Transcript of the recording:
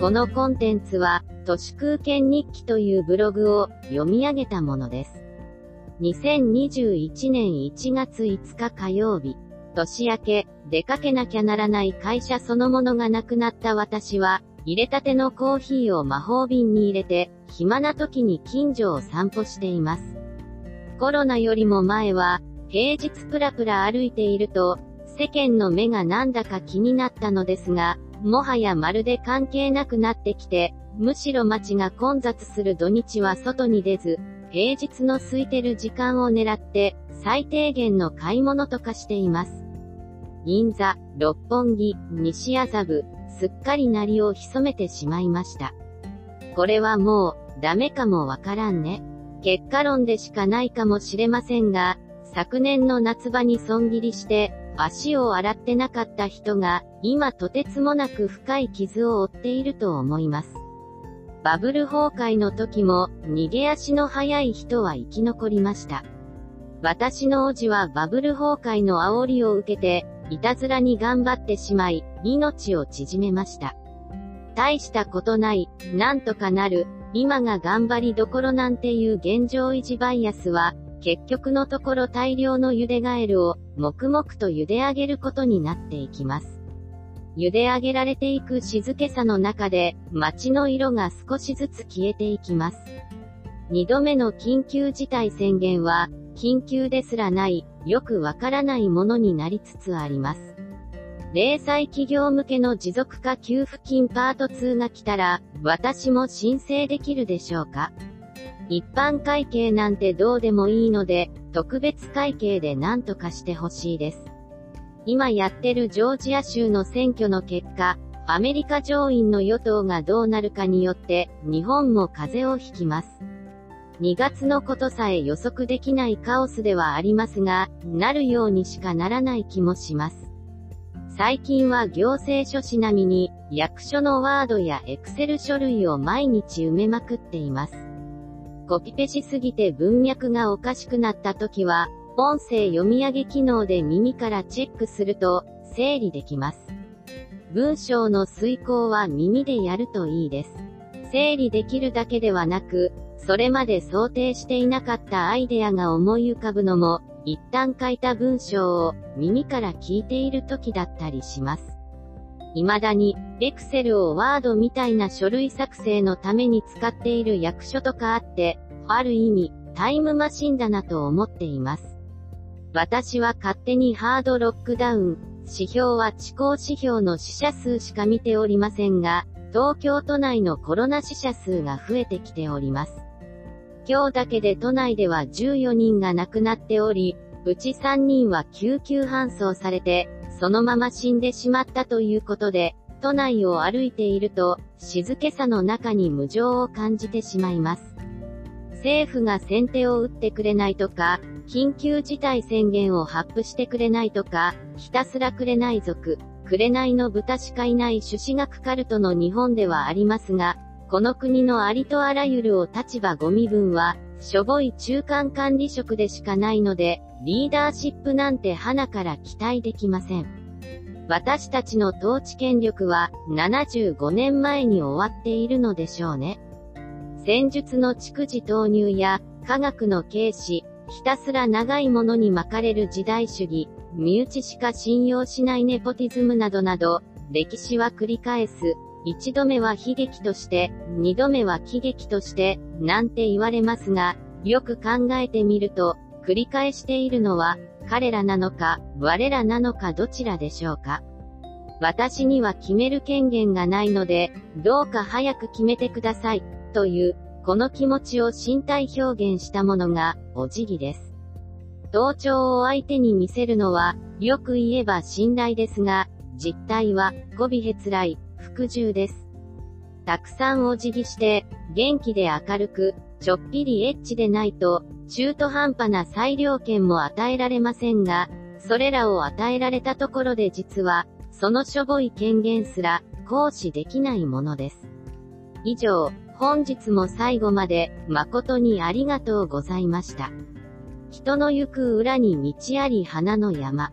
このコンテンツは、都市空間日記というブログを読み上げたものです。2021年1月5日火曜日、年明け、出かけなきゃならない会社そのものがなくなった私は、入れたてのコーヒーを魔法瓶に入れて、暇な時に近所を散歩しています。コロナよりも前は、平日プラプラ歩いていると、世間の目がなんだか気になったのですが、もはやまるで関係なくなってきて、むしろ街が混雑する土日は外に出ず、平日の空いてる時間を狙って、最低限の買い物とかしています。銀座、六本木、西麻布、すっかり鳴りを潜めてしまいました。これはもう、ダメかもわからんね。結果論でしかないかもしれませんが、昨年の夏場に損切りして、足を洗ってなかった人が、今とてつもなく深い傷を負っていると思います。バブル崩壊の時も、逃げ足の速い人は生き残りました。私の叔父はバブル崩壊の煽りを受けて、いたずらに頑張ってしまい、命を縮めました。大したことない、なんとかなる、今が頑張りどころなんていう現状維持バイアスは、結局のところ大量の茹でガエルを黙々と茹で上げることになっていきます。茹で上げられていく静けさの中で街の色が少しずつ消えていきます。二度目の緊急事態宣言は緊急ですらない、よくわからないものになりつつあります。零細企業向けの持続化給付金パート2が来たら、私も申請できるでしょうか？一般会計なんてどうでもいいので、特別会計で何とかしてほしいです。今やってるジョージア州の選挙の結果、アメリカ上院の与党がどうなるかによって、日本も風邪をひきます。2月のことさえ予測できないカオスではありますが、なるようにしかならない気もします。最近は行政書士並みに、役所のワードやエクセル書類を毎日埋めまくっています。コピペしすぎて文脈がおかしくなった時は、音声読み上げ機能で耳からチェックすると、整理できます。文章の遂行は耳でやるといいです。整理できるだけではなく、それまで想定していなかったアイデアが思い浮かぶのも、一旦書いた文章を耳から聞いている時だったりします。未だに、エクセルをワードみたいな書類作成のために使っている役所とかあって、ある意味、タイムマシンだなと思っています。私は勝手にハードロックダウン、指標は地高指標の死者数しか見ておりませんが、東京都内のコロナ死者数が増えてきております。今日だけで都内では14人が亡くなっており、うち3人は救急搬送されて、そのまま死んでしまったということで、都内を歩いていると、静けさの中に無情を感じてしまいます。政府が先手を打ってくれないとか、緊急事態宣言を発布してくれないとか、ひたすらくれない族、くれないの豚しかいない朱子学カルトの日本ではありますが、この国のありとあらゆるお立場ご身分は、しょぼい中間管理職でしかないので、リーダーシップなんて花から期待できません。私たちの統治権力は75年前に終わっているのでしょうね。戦術の蓄次投入や科学の軽視、ひたすら長いものに巻かれる時代主義、身内しか信用しないネポティズムなどなど、歴史は繰り返す。一度目は悲劇として、二度目は喜劇として、なんて言われますが、よく考えてみると、繰り返しているのは、彼らなのか、我らなのかどちらでしょうか。私には決める権限がないので、どうか早く決めてください、という、この気持ちを身体表現したものが、お辞儀です。同調を相手に見せるのは、よく言えば信頼ですが、実態は、媚びへつらい、服従です。たくさんお辞儀して、元気で明るく、ちょっぴりエッチでないと、中途半端な裁量権も与えられませんが、それらを与えられたところで実は、そのしょぼい権限すら、行使できないものです。以上、本日も最後まで、誠にありがとうございました。人の行く裏に道あり花の山。